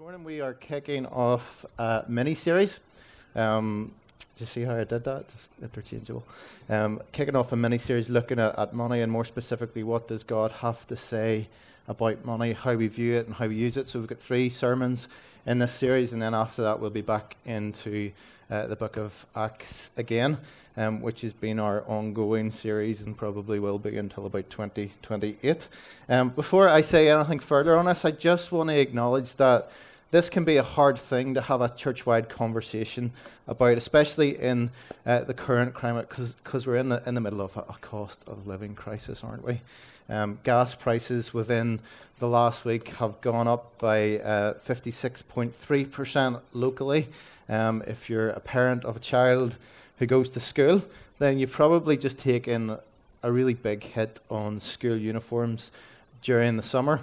morning we are kicking off a mini series. Um, do you see how I did that? Just interchangeable. Um, kicking off a mini series looking at, at money and more specifically, what does God have to say about money, how we view it, and how we use it. So we've got three sermons in this series, and then after that, we'll be back into uh, the book of Acts again, um, which has been our ongoing series and probably will be until about 2028. Um, before I say anything further on this, I just want to acknowledge that this can be a hard thing to have a church wide conversation about, especially in uh, the current climate, because we're in the, in the middle of a, cost of living crisis, aren't we? Um, gas prices within the last week have gone up by uh, 56.3% locally. Um, if you're a parent of a child who goes to school, then you've probably just taken a really big hit on school uniforms during the summer.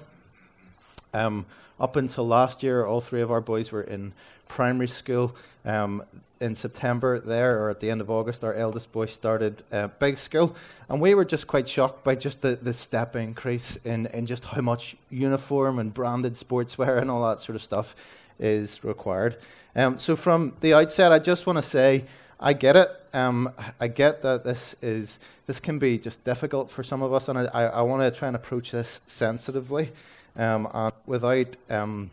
Um, up until last year, all three of our boys were in primary school. Um, in September, there, or at the end of August, our eldest boy started uh, big school, and we were just quite shocked by just the, the step increase in, in just how much uniform and branded sportswear and all that sort of stuff is required. Um, so, from the outset, I just want to say I get it. Um, I get that this is this can be just difficult for some of us, and I, I, I want to try and approach this sensitively um, and without, um,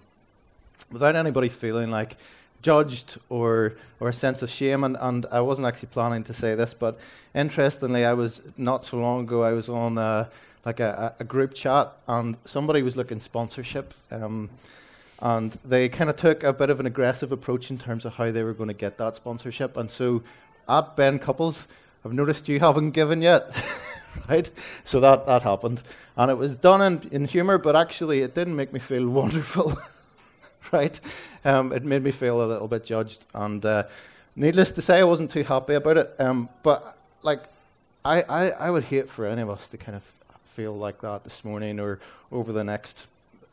without anybody feeling like judged or, or a sense of shame. And, and I wasn't actually planning to say this, but interestingly, I was not so long ago, I was on a, like a, a group chat, and somebody was looking sponsorship. Um, and they kind of took a bit of an aggressive approach in terms of how they were going to get that sponsorship. And so at Ben Couples, I've noticed you haven't given yet. right? So that, that happened. And it was done in, in humor, but actually it didn't make me feel wonderful, right? Um, it made me feel a little bit judged. And uh, needless to say, I wasn't too happy about it. Um, but, like, I, I, I would hate for any of us to kind of feel like that this morning or over the next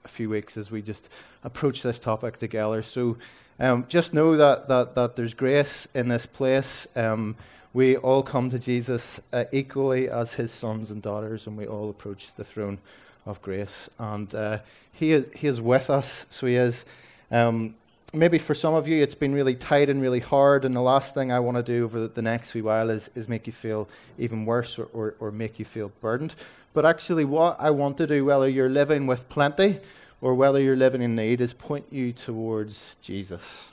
few weeks as we just approach this topic together. So um, just know that, that, that there's grace in this place. Um, we all come to Jesus uh, equally as his sons and daughters, and we all approach the throne of grace. And uh, he, is, he is with us, so he is. Um, maybe for some of you, it's been really tight and really hard, and the last thing I want to do over the next wee while is, is make you feel even worse or, or, or make you feel burdened. But actually, what I want to do, whether you're living with plenty or whether you're living in need, is point you towards Jesus.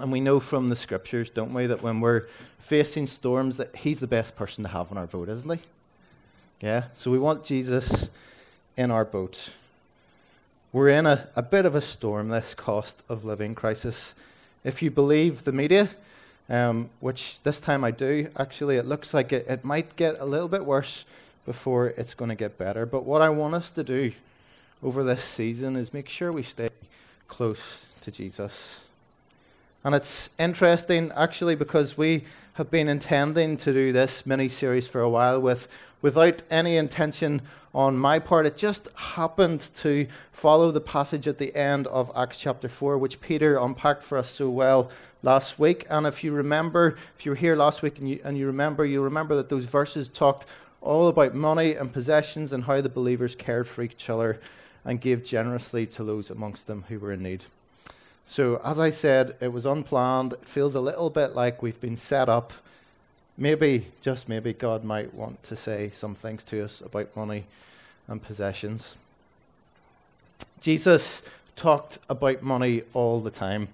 And we know from the scriptures, don't we, that when we're facing storms, that he's the best person to have on our boat, isn't he? Yeah? So we want Jesus in our boat. We're in a, a bit of a storm, this cost of living crisis. If you believe the media, um, which this time I do, actually, it looks like it, it might get a little bit worse before it's going to get better. But what I want us to do over this season is make sure we stay close to Jesus. And it's interesting, actually, because we have been intending to do this mini series for a while with, without any intention on my part. It just happened to follow the passage at the end of Acts chapter 4, which Peter unpacked for us so well last week. And if you remember, if you were here last week and you, and you remember, you remember that those verses talked all about money and possessions and how the believers cared for each other and gave generously to those amongst them who were in need. So, as I said, it was unplanned. It feels a little bit like we've been set up. Maybe, just maybe, God might want to say some things to us about money and possessions. Jesus talked about money all the time.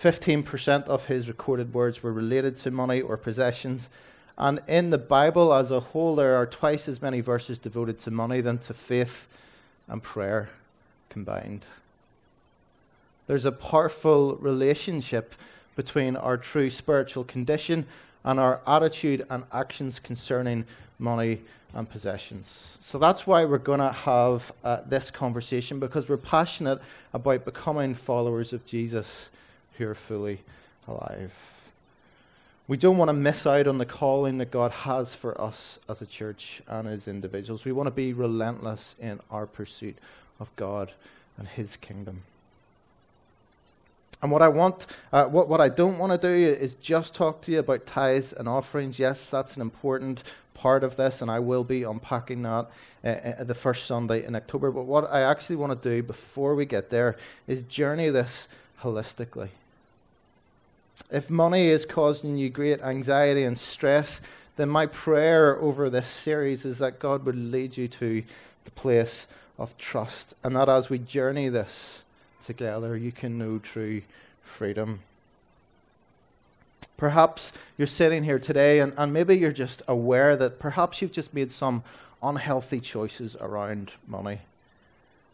15% of his recorded words were related to money or possessions. And in the Bible as a whole, there are twice as many verses devoted to money than to faith and prayer combined. There's a powerful relationship between our true spiritual condition and our attitude and actions concerning money and possessions. So that's why we're going to have uh, this conversation because we're passionate about becoming followers of Jesus who are fully alive. We don't want to miss out on the calling that God has for us as a church and as individuals. We want to be relentless in our pursuit of God and His kingdom. And what I want, uh, what, what I don't want to do is just talk to you about tithes and offerings. Yes, that's an important part of this, and I will be unpacking that uh, uh, the first Sunday in October. But what I actually want to do before we get there is journey this holistically. If money is causing you great anxiety and stress, then my prayer over this series is that God would lead you to the place of trust, and that as we journey this together, you can know true freedom. Perhaps you're sitting here today and, and maybe you're just aware that perhaps you've just made some unhealthy choices around money.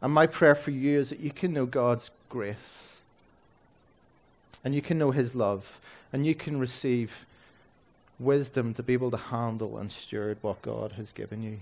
And my prayer for you is that you can know God's grace and you can know His love and you can receive wisdom to be able to handle and steward what God has given you.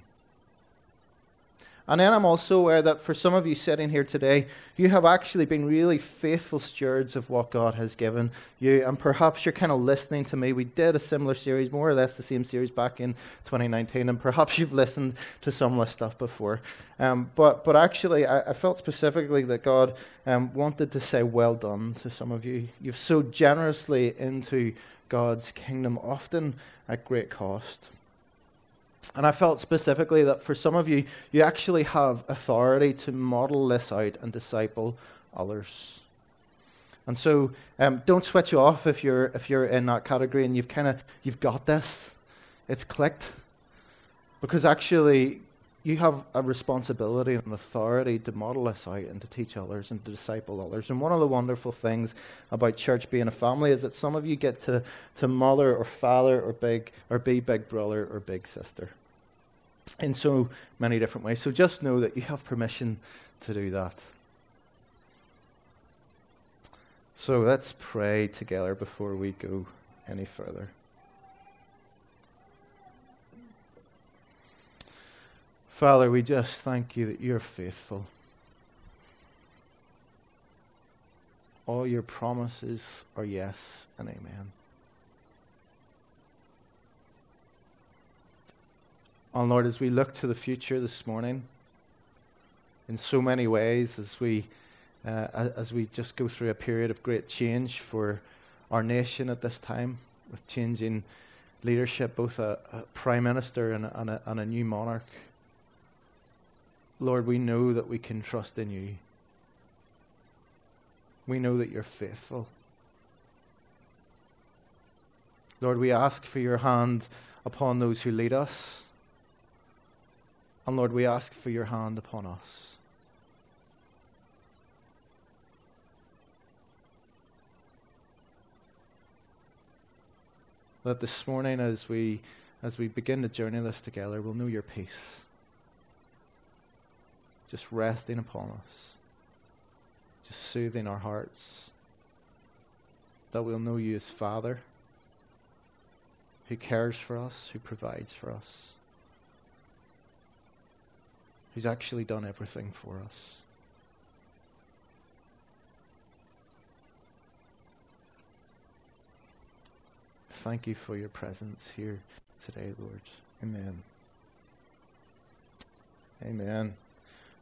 And then I'm also aware that for some of you sitting here today, you have actually been really faithful stewards of what God has given you. And perhaps you're kind of listening to me. We did a similar series, more or less the same series back in 2019. And perhaps you've listened to some of this stuff before. Um, but, but actually, I, I, felt specifically that God um, wanted to say, Well done to some of you. You've sowed generously into God's kingdom, often at great cost. And I felt specifically that for some of you, you actually have authority to model this out and disciple others. And so, um, don't switch you off if you're if you're in that category and you've kind of you've got this. It's clicked, because actually, you have a responsibility and authority to model this out and to teach others and to disciple others. And one of the wonderful things about church being a family is that some of you get to, to mother or father or big or be big brother or big sister in so many different ways. So just know that you have permission to do that. So let's pray together before we go any further. Father, we just thank you that you're faithful. All your promises are yes and amen. And Lord, as we look to the future this morning, in so many ways, as we, uh, as we just go through a period of great change for our nation at this time, with changing leadership, both a, a prime minister and a, and, a, and a new monarch, Lord, we know that we can trust in you. We know that you're faithful. Lord, we ask for your hand upon those who lead us. And Lord, we ask for your hand upon us. That this morning, as we, as we begin the journey this together, we'll know your peace just resting upon us, just soothing our hearts, that we'll know you as Father, who cares for us, who provides for us who's actually done everything for us. Thank you for your presence here today, Lord. Amen. Amen.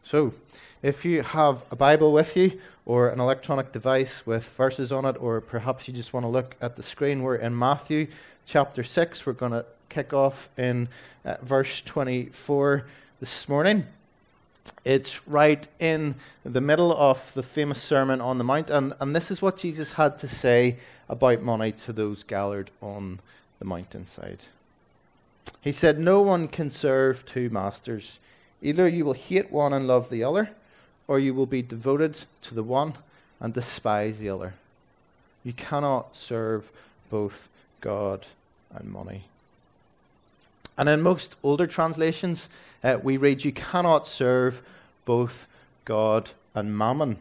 So, if you have a Bible with you or an electronic device with verses on it, or perhaps you just want to look at the screen, we're in Matthew chapter 6. We're going to kick off in uh, verse 24 this morning. It's right in the middle of the famous Sermon on the Mount, and, and this is what Jesus had to say about money to those gathered on the mountainside. He said, No one can serve two masters. Either you will hate one and love the other, or you will be devoted to the one and despise the other. You cannot serve both God and money. And in most older translations, uh, we read, You cannot serve both God and mammon.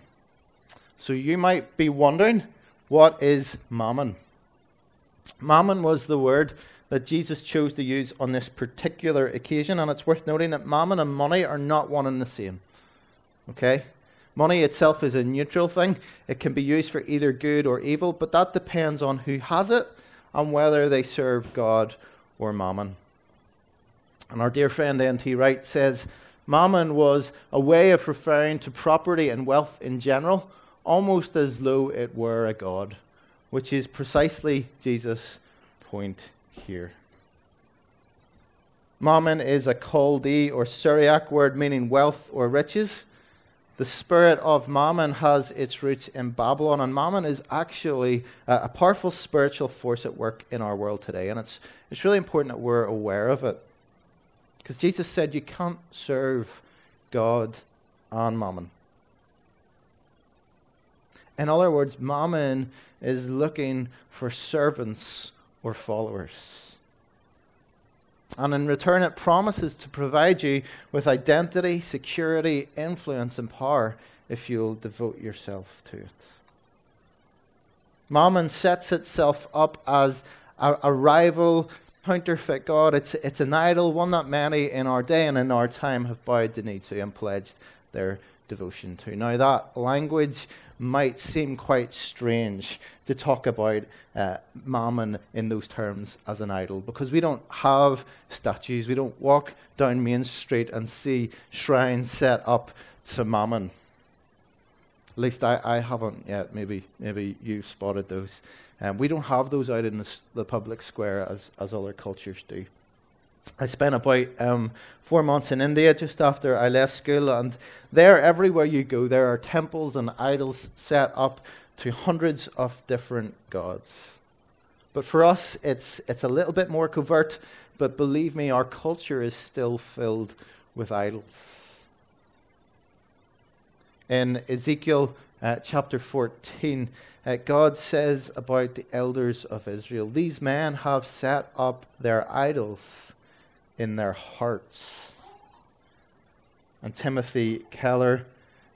So you might be wondering, what is mammon? Mammon was the word that Jesus chose to use on this particular occasion, and it's worth noting that mammon and money are not one and the same. Okay? Money itself is a neutral thing. It can be used for either good or evil, but that depends on who has it and whether they serve God or mammon. And our dear friend N.T. Wright says, Mammon was a way of referring to property and wealth in general, almost as though it were a god, which is precisely Jesus' point here. Mammon is a Chaldee or Syriac word meaning wealth or riches. The spirit of Mammon has its roots in Babylon, and Mammon is actually a, a powerful spiritual force at work in our world today. And it's, it's really important that we're aware of it. Because Jesus said you can't serve God and Mammon. In other words, Mammon is looking for servants or followers. And in return, it promises to provide you with identity, security, influence, and power if you'll devote yourself to it. Mammon sets itself up as a, a rival, counterfeit God. It's, it's an idol, one that many in our day and in our time have bowed the knee to and pledged their devotion to. Now, that language might seem quite strange to talk about uh, mammon in those terms as an idol because we don't have statues. We don't walk down Main Street and see shrines set up to mammon. At least I, I haven't yet. Maybe, maybe you've spotted those. Um, we don't have those out in the, the public square as, as other cultures do. I spent about um, four months in India just after I left school, and there, everywhere you go, there are temples and idols set up to hundreds of different gods. But for us, it's, it's a little bit more covert, but believe me, our culture is still filled with idols. In Ezekiel uh, chapter 14, uh, God says about the elders of Israel, These men have set up their idols in their hearts. And Timothy Keller,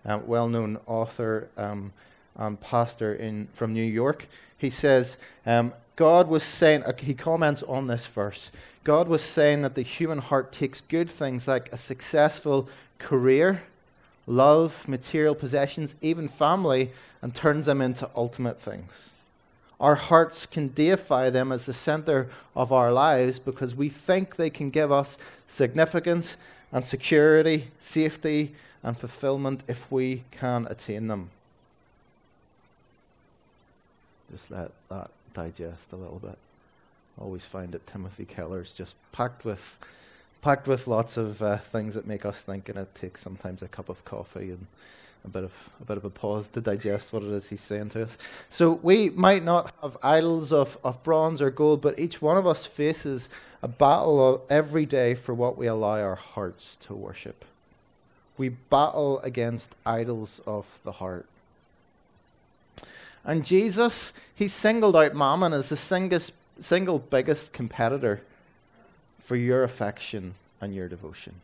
a well known author um, and pastor in, from New York, he says, um, God was saying, uh, he comments on this verse. God was saying that the human heart takes good things like a successful career, love, material possessions, even family, and turns them into ultimate things our hearts can deify them as the center of our lives because we think they can give us significance and security, safety, and fulfillment if we can attain them. Just let that digest a little bit. Always find that Timothy Keller's just packed with, packed with lots of uh, things that make us think, and it takes sometimes a cup of coffee and a bit of a bit of a pause to digest what it is he's saying to us. So we might not have idols of, of bronze or gold, but each one of us faces a battle every day for what we allow our hearts to worship. We battle against idols of the heart. And Jesus, he singled out mammon as the singest, single biggest competitor for your affection and your devotion.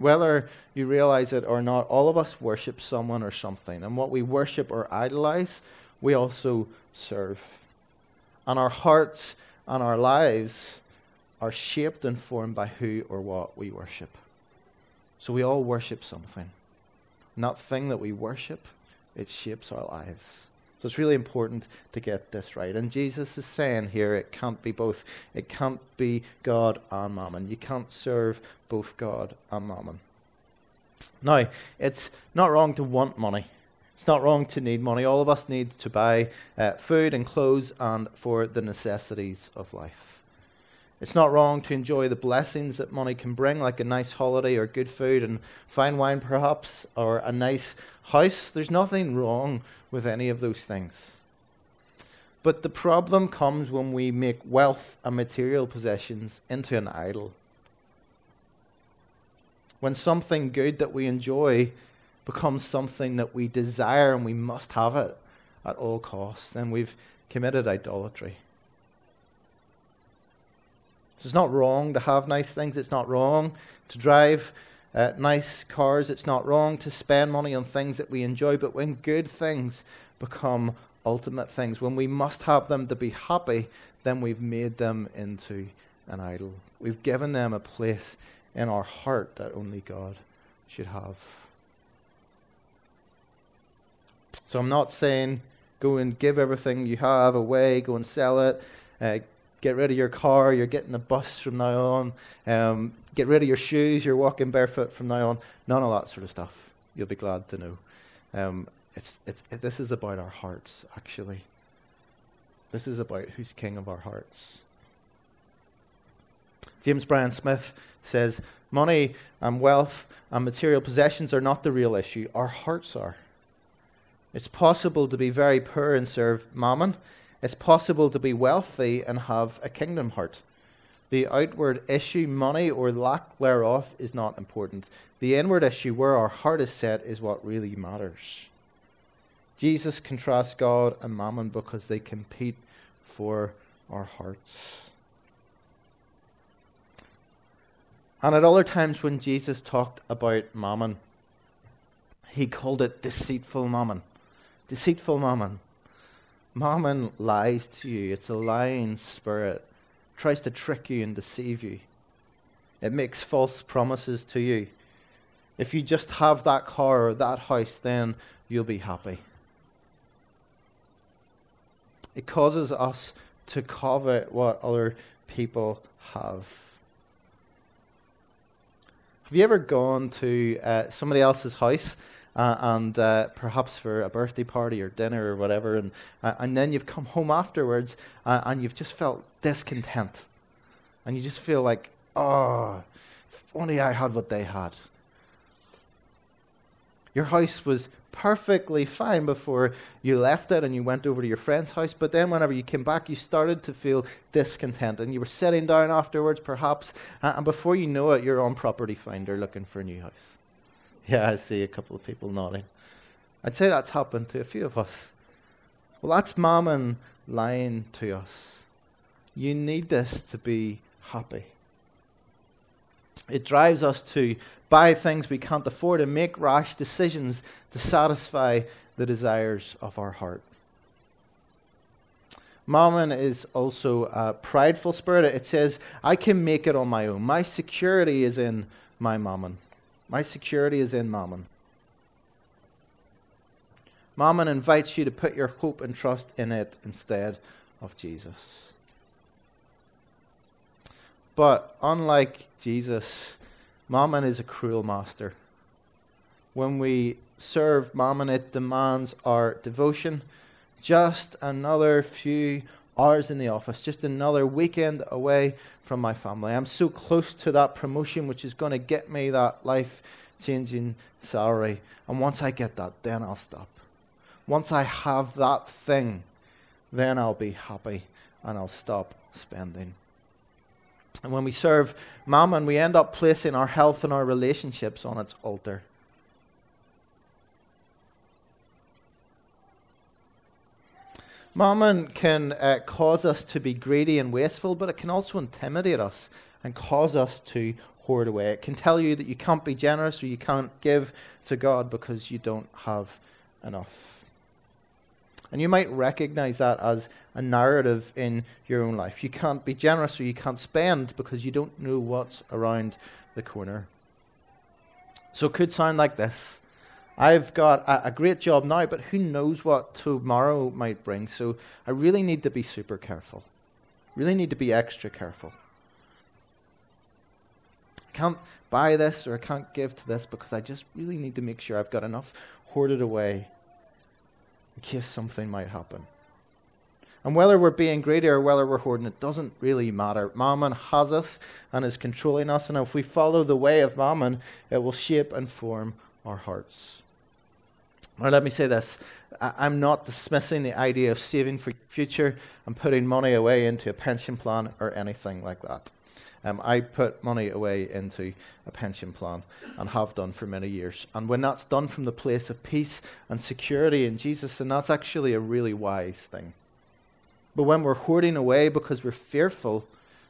Whether you realize it or not, all of us worship someone or something. And what we worship or idolize, we also serve. And our hearts and our lives are shaped and formed by who or what we worship. So we all worship something. And that thing that we worship, it shapes our lives. So it's really important to get this right. And Jesus is saying here it can't be both. It can't be God and mammon. You can't serve both God and mammon. Now, it's not wrong to want money. It's not wrong to need money. All of us need to buy uh, food and clothes and for the necessities of life. It's not wrong to enjoy the blessings that money can bring, like a nice holiday or good food and fine wine, perhaps, or a nice house. There's nothing wrong with any of those things. But the problem comes when we make wealth and material possessions into an idol. When something good that we enjoy becomes something that we desire and we must have it at all costs, then we've committed idolatry. So it's not wrong to have nice things. It's not wrong to drive uh, nice cars. It's not wrong to spend money on things that we enjoy. But when good things become ultimate things, when we must have them to be happy, then we've made them into an idol. We've given them a place in our heart that only God should have. So I'm not saying go and give everything you have away, go and sell it, uh, get rid of your car, you're getting the bus from now on, um, get rid of your shoes, you're walking barefoot from now on. None of that sort of stuff. You'll be glad to know. Um, it's, it's, it, this is about our hearts, actually. This is about who's king of our hearts. James Bryan Smith says money and wealth and material possessions are not the real issue, our hearts are. It's possible to be very poor and serve mammon. It's possible to be wealthy and have a kingdom heart. The outward issue, money or lack thereof, is not important. The inward issue, where our heart is set, is what really matters. Jesus contrasts God and mammon because they compete for our hearts. And at other times when Jesus talked about mammon, he called it deceitful mammon. Deceitful mammon. Mammon lies to you. It's a lying spirit. it tries to trick you and deceive you. It makes false promises to you. If you just have that car or that house, then you'll be happy. It causes us to covet what other people have. Have you ever gone to uh, somebody else's house uh, and uh, perhaps for a birthday party or dinner or whatever, and, uh, and then you've come home afterwards uh, and you've just felt discontent. And you just feel like, oh, if only I had what they had. Your house was perfectly fine before you left it and you went over to your friend's house. But then, whenever you came back, you started to feel discontent. And you were sitting down afterwards, perhaps, and before you know it, you're on Property Finder looking for a new house. Yeah, I see a couple of people nodding. I'd say that's happened to a few of us. Well, that's mammon lying to us. You need this to be happy. It drives us to buy things we can't afford and make rash decisions to satisfy the desires of our heart. Mammon is also a prideful spirit. It says, I can make it on my own. My security is in my mammon. My security is in mammon. Mammon invites you to put your hope and trust in it instead of Jesus. But unlike Jesus, Mammon is a cruel master. When we serve Mammon, it demands our devotion. Just another few hours in the office, just another weekend away from my family. I'm so close to that promotion, which is going to get me that life changing salary. And once I get that, then I'll stop. Once I have that thing, then I'll be happy and I'll stop spending. And when we serve mammon, we end up placing our health and our relationships on its altar. Mammon can uh, cause us to be greedy and wasteful, but it can also intimidate us and cause us to hoard away. It can tell you that you can't be generous or you can't give to God because you don't have enough. And you might recognize that as a narrative in your own life. You can't be generous or you can't spend because you don't know what's around the corner. So it could sound like this I've got a, a, great job now, but who knows what tomorrow might bring. So I really need to be super careful. Really need to be extra careful. I can't buy this or I can't give to this because I just really need to make sure I've got enough hoarded away in case something might happen. And whether we're being greedy or whether we're hoarding, it doesn't really matter. Mammon has us and is controlling us, and if we follow the way of Mammon, it will shape and form our hearts. Now, let me say this I'm not dismissing the idea of saving for future and putting money away into a pension plan or anything like that. Um, I put money away into a pension plan and have done for many years. And when that's done from the place of peace and security in Jesus, then that's actually a really wise thing. But when we're hoarding away because we're fearful,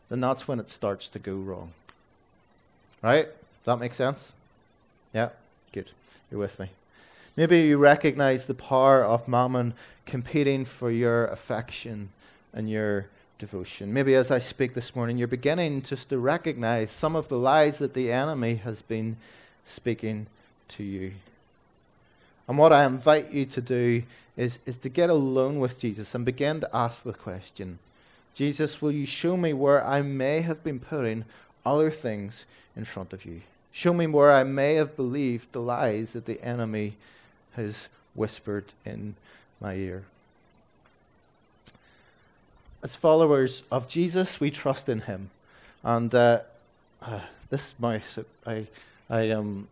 then that's when it starts to go wrong. Right? Does that make sense? Yeah? Good. You're with me. Maybe you recognize the power of mammon competing for your affection and your devotion. Maybe as I speak this morning, you're beginning just to recognize some of the lies that the enemy has been speaking to you. And what I invite you to do is, is to get alone with Jesus and begin to ask the question Jesus, will you show me where I may have been putting other things in front of you? Show me where I may have believed the lies that the enemy has whispered in my ear. As followers of Jesus, we trust in him. And uh, uh, this mouse, I, I, um,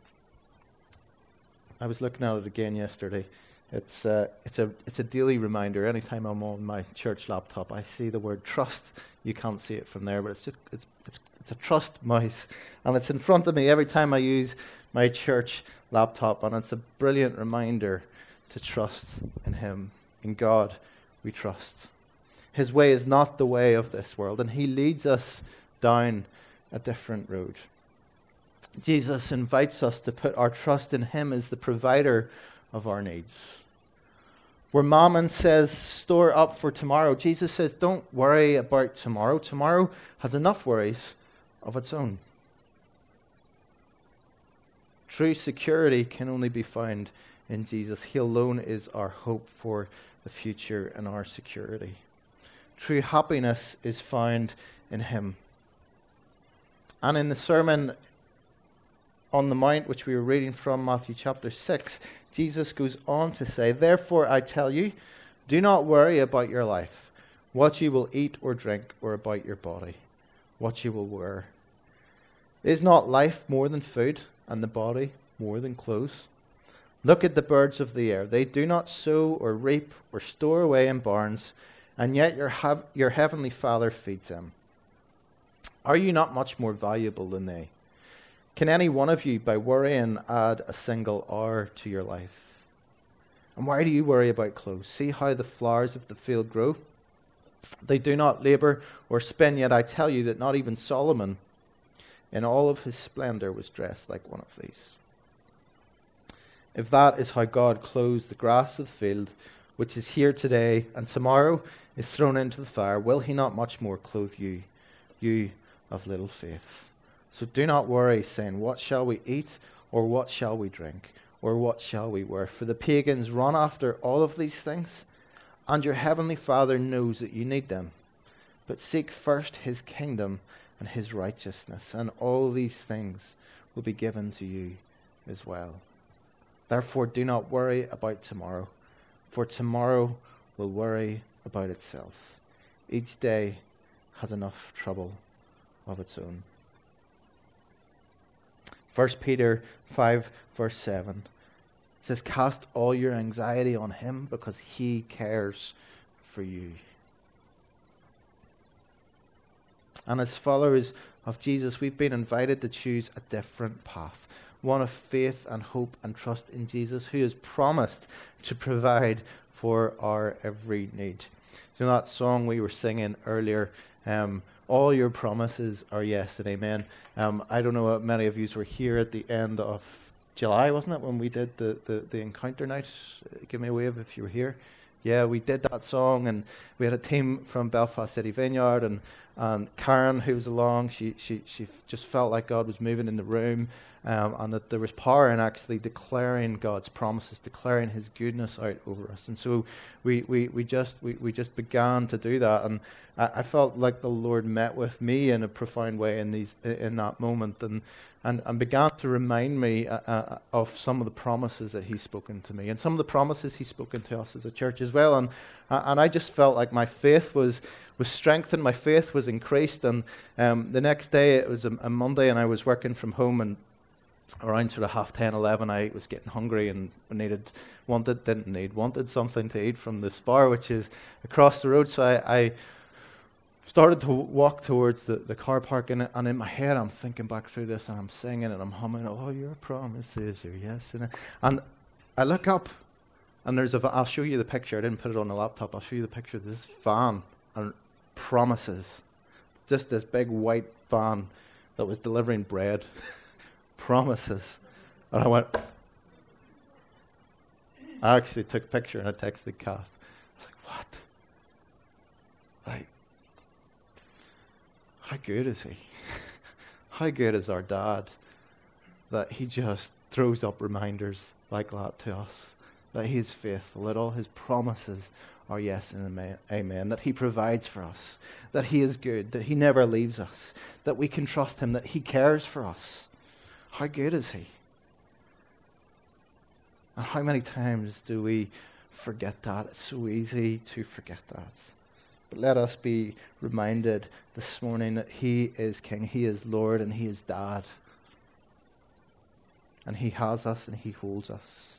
I was looking at it again yesterday. It's, uh, it's, a, it's a daily reminder. Anytime I'm on my church laptop, I see the word trust. You can't see it from there, but it's, it's, it's, it's a trust mouse. And it's in front of me every time I use my church laptop. And it's a brilliant reminder to trust in Him. In God, we trust. His way is not the way of this world, and He leads us down a different road. Jesus invites us to put our trust in Him as the provider of our needs. Where Mammon says, store up for tomorrow, Jesus says, don't worry about tomorrow. Tomorrow has enough worries of its own. True security can only be found in Jesus. He alone is our hope for the future and our security. True happiness is found in Him. And in the sermon on the Mount, which we were reading from Matthew chapter 6, Jesus goes on to say, Therefore I tell you, do not worry about your life, what you will eat or drink, or about your body, what you will wear. Is not life more than food, and the body more than clothes? Look at the birds of the air. They do not sow or reap or store away in barns, and yet your, have, your heavenly Father feeds them. Are you not much more valuable than they? Can any one of you, by worrying, add a single hour to your life? And why do you worry about clothes? See how the flowers of the field grow? They do not labor or spin, yet I tell you that not even Solomon, in all of his splendor, was dressed like one of these. If that is how God clothes the grass of the field, which is here today and tomorrow is thrown into the fire, will he not much more clothe you, you of little faith? So do not worry, saying, What shall we eat, or what shall we drink, or what shall we wear? For the pagans run after all of these things, and your heavenly Father knows that you need them. But seek first his kingdom and his righteousness, and all these things will be given to you as well. Therefore, do not worry about tomorrow, for tomorrow will worry about itself. Each day has enough trouble of its own. 1 Peter 5, verse 7 says, Cast all your anxiety on him because he cares for you. And as followers of Jesus, we've been invited to choose a different path one of faith and hope and trust in Jesus, who has promised to provide for our every need. So, that song we were singing earlier, um, all your promises are yes and amen. Um, I don't know many of you were here at the end of July, wasn't it, when we did the, the, the encounter night? Give me a wave if you were here. Yeah, we did that song, and we had a team from Belfast City Vineyard, and, and Karen, who was along, she, she, she just felt like God was moving in the room um, and that there was power in actually declaring God's promises, declaring His goodness out over us. And so we, we, we, just, we, we just began to do that. And I, I felt like the Lord met with me in a profound way in, these, in that moment and, and, and began to remind me uh, uh, of some of the promises that He's spoken to me and some of the promises He's spoken to us as a church as well. And, uh, and I just felt like my faith was, was strengthened, my faith was increased. And um, the next day, it was a, a Monday, and I was working from home and around sort of half 10, 11, I was getting hungry and needed, wanted, didn't need, wanted something to eat from the Spar, which is across the road. So I, I started to walk towards the, the car park, and, and in my head, I'm thinking back through this, and I'm singing, and I'm humming, Oh, your promises are yes. And, and I look up, and there's a, I'll show you the picture. I didn't put it on the laptop. I'll show you the picture of this van, and promises. Just this big white van that was delivering bread. promises. And I went, I actually took a picture and I texted Kath. I was like, what? Like, how good is he? how good is our dad that he just throws up reminders like that to us? That he is faithful, that all his promises are yes and amen, that he provides for us, that he is good, that he never leaves us, that we can trust him, that he cares for us. How good is He? And how many times do we forget that? It's so easy to forget that. But let us be reminded this morning that He is King, He is Lord, and He is Dad. And He has us and He holds us.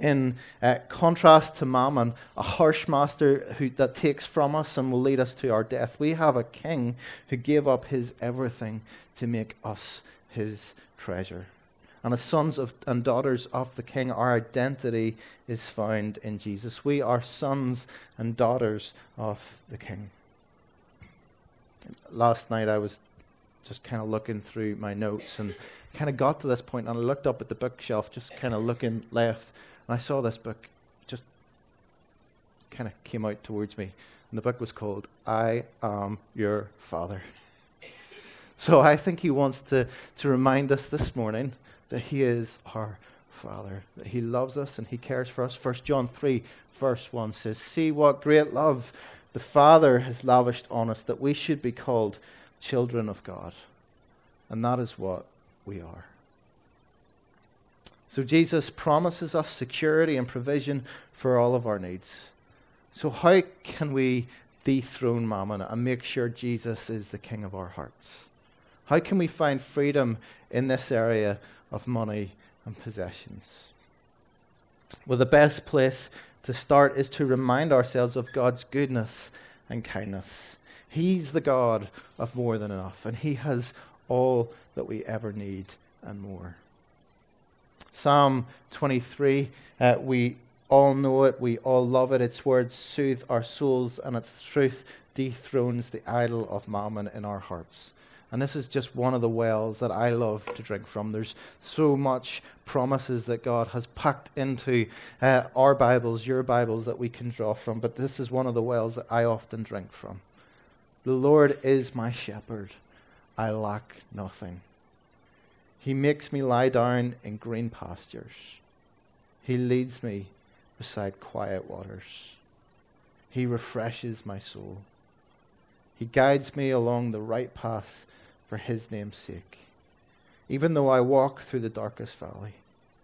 In uh, contrast to Mammon, a harsh master who, that takes from us and will lead us to our death, we have a king who gave up his everything to make us his treasure. And as sons of, and daughters of the King, our identity is found in Jesus. We are sons and daughters of the King. Last night I was just kind of looking through my notes and kind of got to this point and I looked up at the bookshelf, just kind of looking left, and I saw this book just kind of came out towards me. And the book was called I Am Your Father. So I think he wants to, to remind us this morning that He is our Father, that He loves us and He cares for us. 1 John 3, verse 1 says, See what great love the Father has lavished on us, that we should be called children of God. And that is what we are. So Jesus promises us security and provision for all of our needs. So, how can we dethrone mammon and make sure Jesus is the king of our hearts? How can we find freedom in this area of money and possessions. Well, the best place to start is to remind ourselves of God's goodness and kindness. He's the God of more than enough, and He has all that we ever need and more. Psalm 23, uh, we all know it, we all love it. Its words soothe our souls, and its truth dethrones the idol of mammon in our hearts. And this is just one of the wells that I love to drink from. There's so much promises that God has packed into uh, our Bibles, your Bibles, that we can draw from. But this is one of the wells that I often drink from. The Lord is my shepherd. I lack nothing. He makes me lie down in green pastures. He leads me beside quiet waters. He refreshes my soul. He guides me along the right path for his name's sake. Even though I walk through the darkest valley,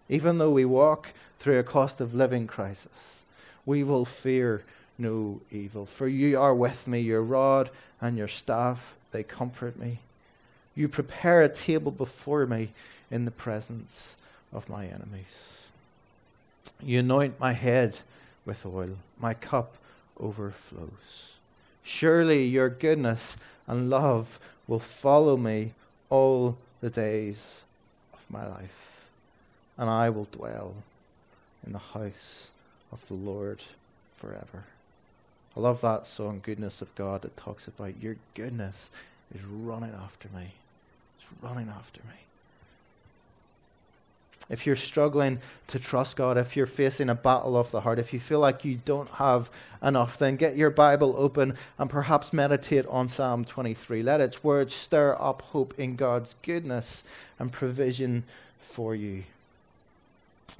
even though we walk through a cost of living crisis, we will fear no evil. For you are with me, your rod and your staff, they comfort me. You prepare a table before me in the presence of my enemies. You anoint my head with oil, my cup overflows. Surely your goodness and love will follow me all the days of my life, and I will dwell in the house of the Lord forever. I love that song, Goodness of God, that talks about your goodness is running after me. It's running after me if you're struggling to trust God, if you're facing a battle of the heart, if you feel like you don't have enough, then get your Bible open and perhaps meditate on Psalm 23. Let its words stir up hope in God's goodness and provision for you.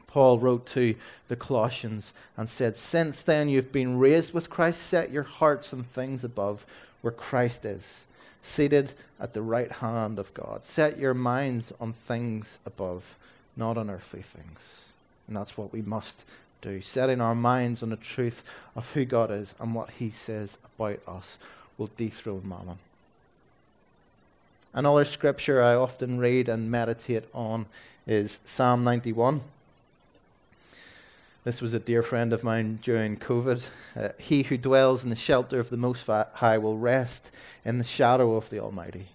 Paul wrote to the Colossians and said, Since then you've been raised with Christ, set your hearts on things above where Christ is, seated at the right hand of God. Set your minds on things above not on earthly things. And that's what we must do. Setting our minds on the truth of who God is and what He says about us will dethrone mammon. Another scripture I often read and meditate on is Psalm 91. This was a dear friend of mine during COVID. Uh, he who dwells in the shelter of the Most High will rest in the shadow of the Almighty.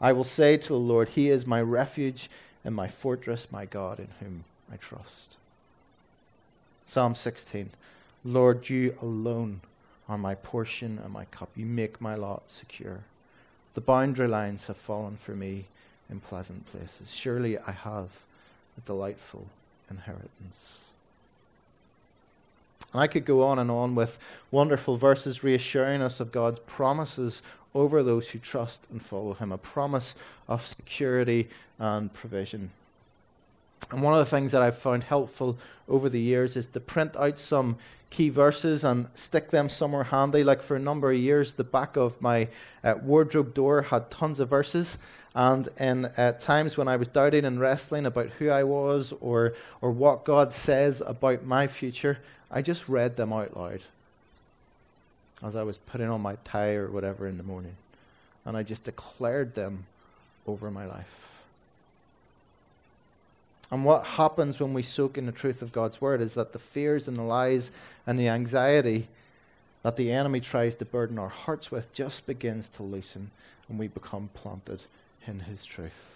I will say to the Lord, He is my refuge and my fortress, my God, in whom I trust. Psalm 16 Lord, you alone are my portion and my cup. You make my lot secure. The boundary lines have fallen for me in pleasant places. Surely I have a delightful inheritance. And I could go on and on with wonderful verses reassuring us of God's promises over those who trust and follow Him, a promise of security and provision. And one of the things that I've found helpful over the years is to print out some key verses and stick them somewhere handy. Like for a number of years, the back of my uh, wardrobe door had tons of verses, And in uh, times when I was doubting and wrestling about who I was or, or what God says about my future, I just read them out loud as I was putting on my tie or whatever in the morning. And I just declared them over my life. And what happens when we soak in the truth of God's word is that the fears and the lies and the anxiety that the enemy tries to burden our hearts with just begins to loosen and we become planted in his truth.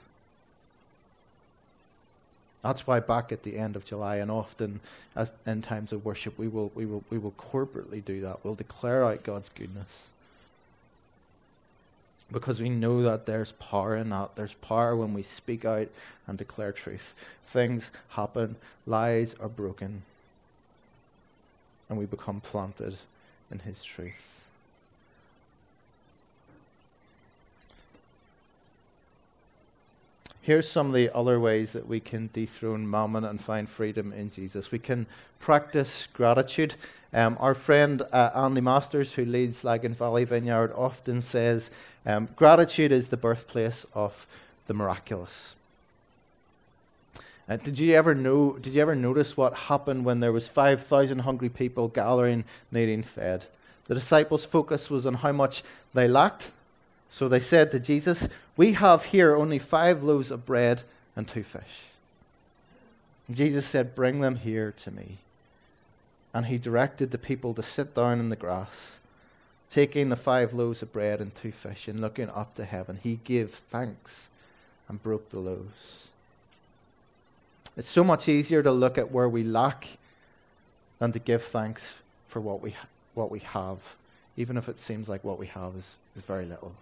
That's why back at the end of July and often as in times of worship we will we will we will corporately do that. We'll declare out God's goodness. Because we know that there's power in that. There's power when we speak out and declare truth. Things happen, lies are broken, and we become planted in His truth. Here's some of the other ways that we can dethrone mammon and find freedom in Jesus. We can practice gratitude. Um, our friend uh, Andy Masters, who leads Lagan Valley Vineyard, often says um, gratitude is the birthplace of the miraculous. Uh, did you ever know? Did you ever notice what happened when there was five thousand hungry people gathering, needing fed? The disciples' focus was on how much they lacked, so they said to Jesus, "We have here only five loaves of bread and two fish." And Jesus said, "Bring them here to me." And he directed the people to sit down in the grass. Taking the five loaves of bread and two fish and looking up to heaven, he gave thanks and broke the loaves. It's so much easier to look at where we lack than to give thanks for what we, what we have, even if it seems like what we have is, is very little.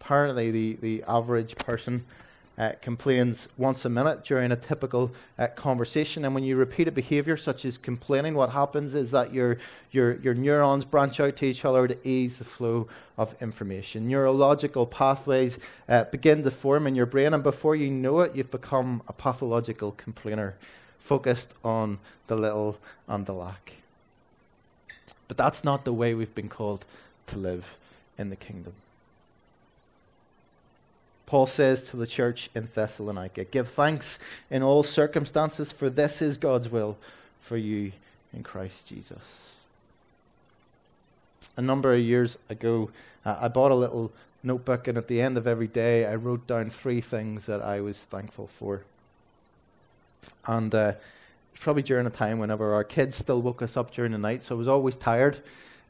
Apparently, the, the average person uh, complains once a minute during a typical uh, conversation. And when you repeat a behavior such as complaining, what happens is that your, your, your neurons branch out to each other to ease the flow of information. Neurological pathways uh, begin to form in your brain, and before you know it, you've become a pathological complainer focused on the little and the lack. But that's not the way we've been called to live in the kingdom. Paul says to the church in Thessalonica Give thanks in all circumstances, for this is God's will for you in Christ Jesus. A number of years ago, uh, I bought a little notebook, and at the end of every day, I wrote down three things that I was thankful for. And uh, probably during a time whenever our kids still woke us up during the night, so I was always tired.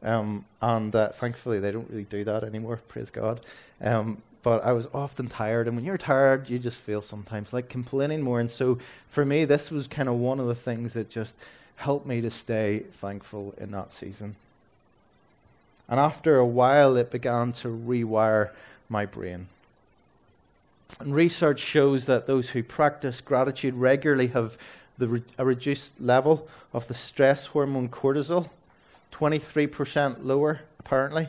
Um, and uh, thankfully, they don't really do that anymore, praise God. Um, but I was often tired. And when you're tired, you just feel sometimes like complaining more. And so for me, this was kind of one of the things that just helped me to stay thankful in that season. And after a while, it began to rewire my brain. And research shows that those who practice gratitude regularly have re- a reduced level of the stress hormone cortisol, 23% lower, apparently,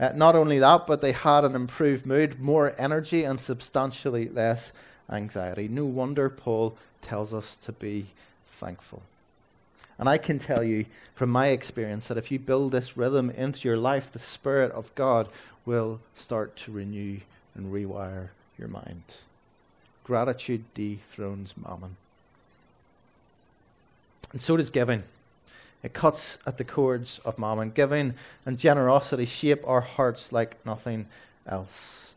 uh, not only that, but they had an improved mood, more energy, and substantially less anxiety. No wonder Paul tells us to be thankful. And I can tell you from my experience that if you build this rhythm into your life, the Spirit of God will start to renew and rewire your mind. Gratitude dethrones mammon. And so does giving. It cuts at the cords of mammon. Giving and generosity shape our hearts like nothing else.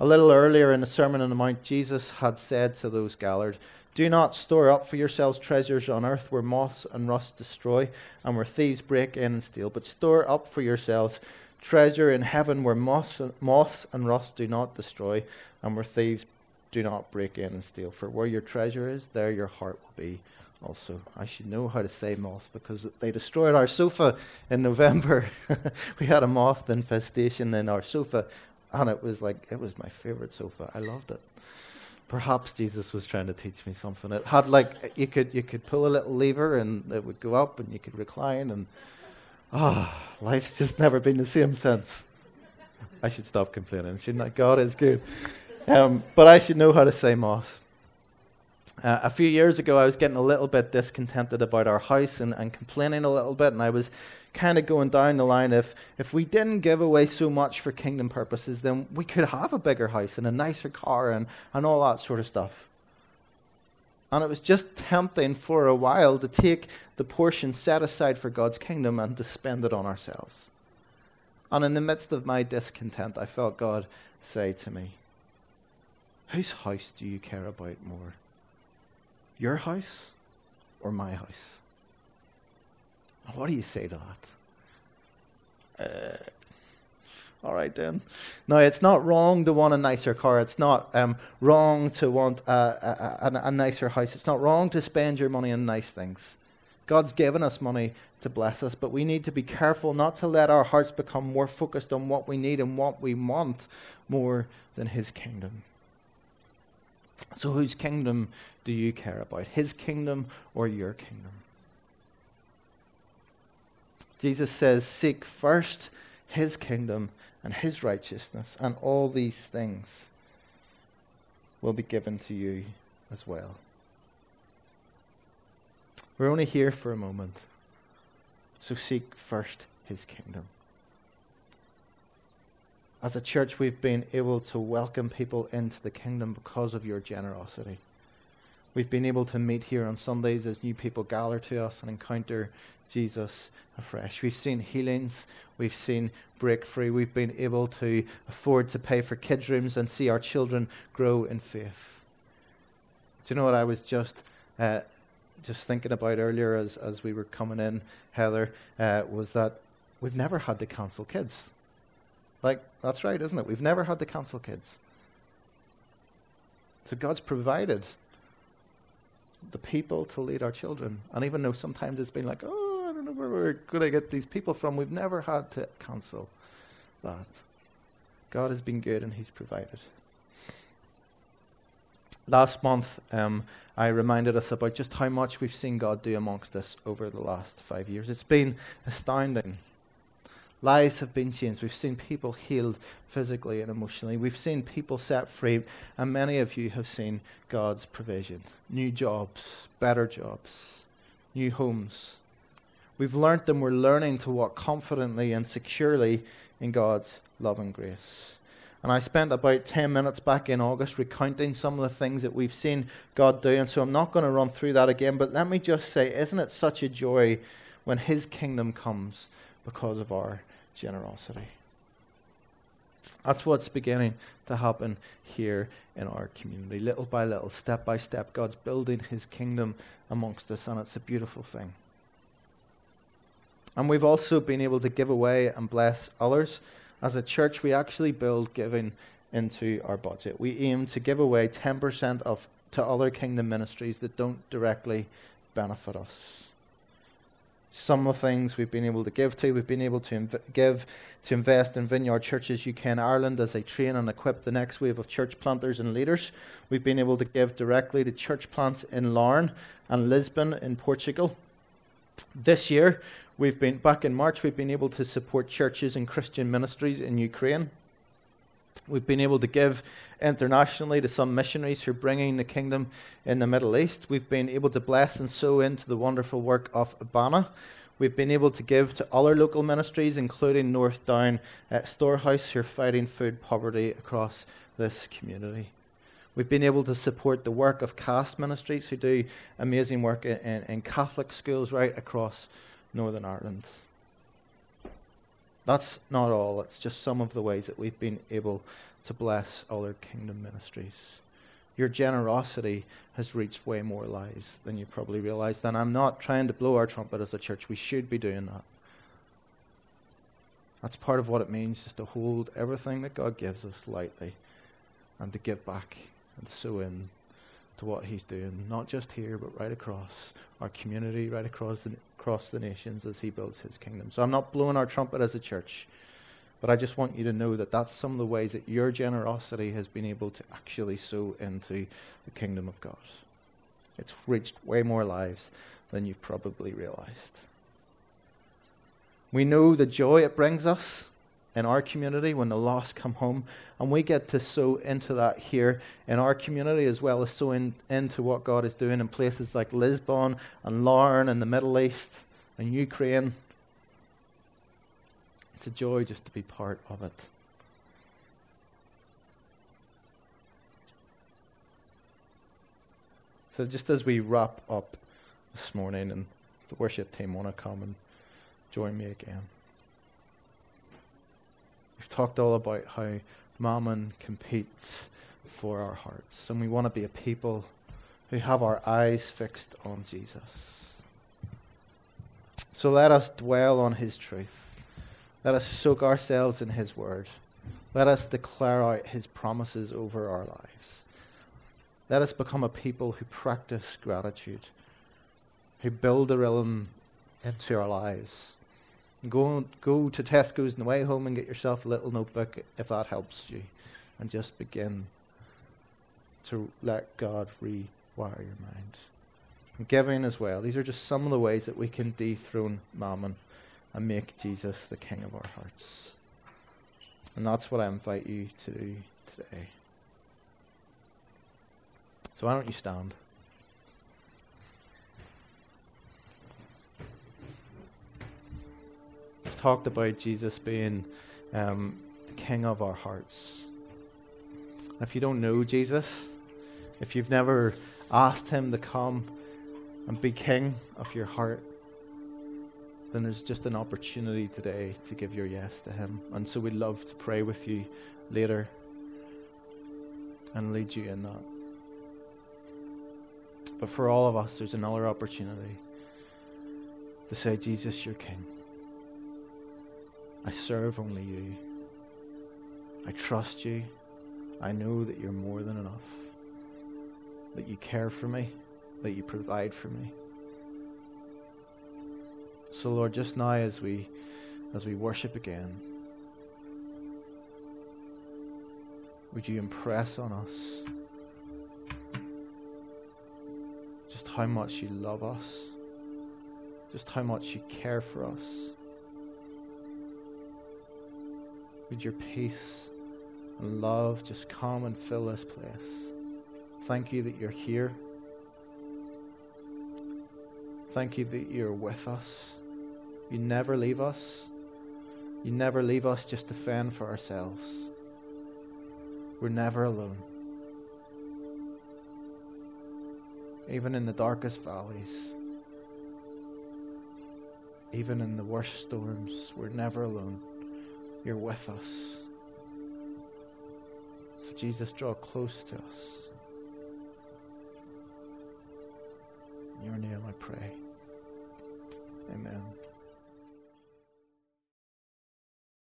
A little earlier in the Sermon on the Mount, Jesus had said to those gathered, Do not store up for yourselves treasures on earth where moths and rust destroy and where thieves break in and steal, but store up for yourselves treasure in heaven where moths, moths and rust do not destroy and where thieves do not break in and steal. For where your treasure is, there your heart will be also. I should know how to say moths because they destroyed our sofa in November. we had a moth infestation in our sofa, and it was like, it was my favorite sofa. I loved it. Perhaps Jesus was trying to teach me something. It had like, you could, you could pull a little lever and it would go up and you could recline, and ah, oh, life's just never been the same since. I should stop complaining, shouldn't I? God is good. Um, but I should know how to say moth. Uh, a few years ago, I was getting a little bit discontented about our house and, and complaining a little bit, and I was kind of going down the line if, if we didn't give away so much for kingdom purposes, then we could have a bigger house and a nicer car and, and all that sort of stuff. And it was just tempting for a while to take the portion set aside for God's kingdom and to spend it on ourselves. And in the midst of my discontent, I felt God say to me, Whose house do you care about more? Your house or my house? What do you say to that? Uh, all right, then. Now, it's not wrong to want a nicer car. It's not um, wrong to want a, a, a, a nicer house. It's not wrong to spend your money on nice things. God's given us money to bless us, but we need to be careful not to let our hearts become more focused on what we need and what we want more than His kingdom. So, whose kingdom do you care about? His kingdom or your kingdom? Jesus says, Seek first His kingdom and His righteousness, and all these things will be given to you as well. We're only here for a moment. So seek first his kingdom. As a church, we've been able to welcome people into the kingdom because of your generosity. We've been able to meet here on Sundays as new people gather to us and encounter Jesus afresh. We've seen healings, we've seen breakthrough, we've been able to afford to pay for kids' rooms and see our children grow in faith. Do you know what I was just uh, just thinking about earlier as, as we were coming in, Heather, uh, was that we've never had to cancel kids. Like, that's right, isn't it? We've never had to cancel kids. So God's provided the people to lead our children. And even though sometimes it's been like, oh, I don't know where we're going to get these people from, we've never had to cancel that. God has been good and He's provided. Last month, um, I reminded us about just how much we've seen God do amongst us over the last five years. It's been astounding. Lives have been changed. We've seen people healed physically and emotionally. We've seen people set free, and many of you have seen God's provision new jobs, better jobs, new homes. We've learnt and we're learning to walk confidently and securely in God's love and grace. And I spent about 10 minutes back in August recounting some of the things that we've seen God do. And so I'm not going to run through that again. But let me just say, isn't it such a joy when His kingdom comes because of our generosity? That's what's beginning to happen here in our community. Little by little, step by step, God's building His kingdom amongst us. And it's a beautiful thing. And we've also been able to give away and bless others as a church, we actually build giving into our budget. We aim to give away 10% of to other kingdom ministries that don't directly benefit us. Some of the things we've been able to give to, we've been able to inv- give to invest in Vineyard Churches UK and Ireland as they train and equip the next wave of church planters and leaders. We've been able to give directly to church plants in Larne and Lisbon in Portugal. This year, We've been back in March. We've been able to support churches and Christian ministries in Ukraine. We've been able to give internationally to some missionaries who are bringing the kingdom in the Middle East. We've been able to bless and sow into the wonderful work of Abaana. We've been able to give to other local ministries, including North Down at Storehouse, who are fighting food poverty across this community. We've been able to support the work of CAST ministries, who do amazing work in, in, in Catholic schools right across Northern Ireland. That's not all, it's just some of the ways that we've been able to bless other kingdom ministries. Your generosity has reached way more lives than you probably realize. And I'm not trying to blow our trumpet as a church. We should be doing that. That's part of what it means, just to hold everything that God gives us lightly and to give back and to sow in to what He's doing, not just here, but right across our community, right across the, across the nations as He builds His kingdom. So I'm not blowing our trumpet as a church, but I just want you to know that that's some of the ways that your generosity has been able to actually sow into the kingdom of God. It's reached way more lives than you've probably realized. We know the joy it brings us in our community when the lost come home. And we get to sow into that here in our community as well as sowing into what God is doing in places like Lisbon and Larne and the Middle East and Ukraine. It's a joy just to be part of it. So, just as we wrap up this morning, and the worship team want to come and join me again. We've talked all about how mammon competes for our hearts, and we want to be a people who have our eyes fixed on Jesus. So let us dwell on his truth. Let us soak ourselves in his word. Let us declare out his promises over our lives. Let us become a people who practice gratitude, who build a rhythm into our lives. Go, go to Tesco's on the way home and get yourself a little notebook if that helps you. And just begin to let God rewire your mind. And giving as well. These are just some of the ways that we can dethrone mammon and make Jesus the King of our hearts. And that's what I invite you to do today. So why don't you stand? Talked about Jesus being um, the King of our hearts. If you don't know Jesus, if you've never asked Him to come and be King of your heart, then there's just an opportunity today to give your yes to Him. And so we'd love to pray with you later and lead you in that. But for all of us, there's another opportunity to say, Jesus, you're King. I serve only you. I trust you. I know that you're more than enough. That you care for me. That you provide for me. So Lord, just now as we as we worship again, would you impress on us just how much you love us, just how much you care for us? Would your peace and love just come and fill this place? Thank you that you're here. Thank you that you're with us. You never leave us. You never leave us just to fend for ourselves. We're never alone. Even in the darkest valleys, even in the worst storms, we're never alone. You're with us. So, Jesus, draw close to us. In your name I pray. Amen.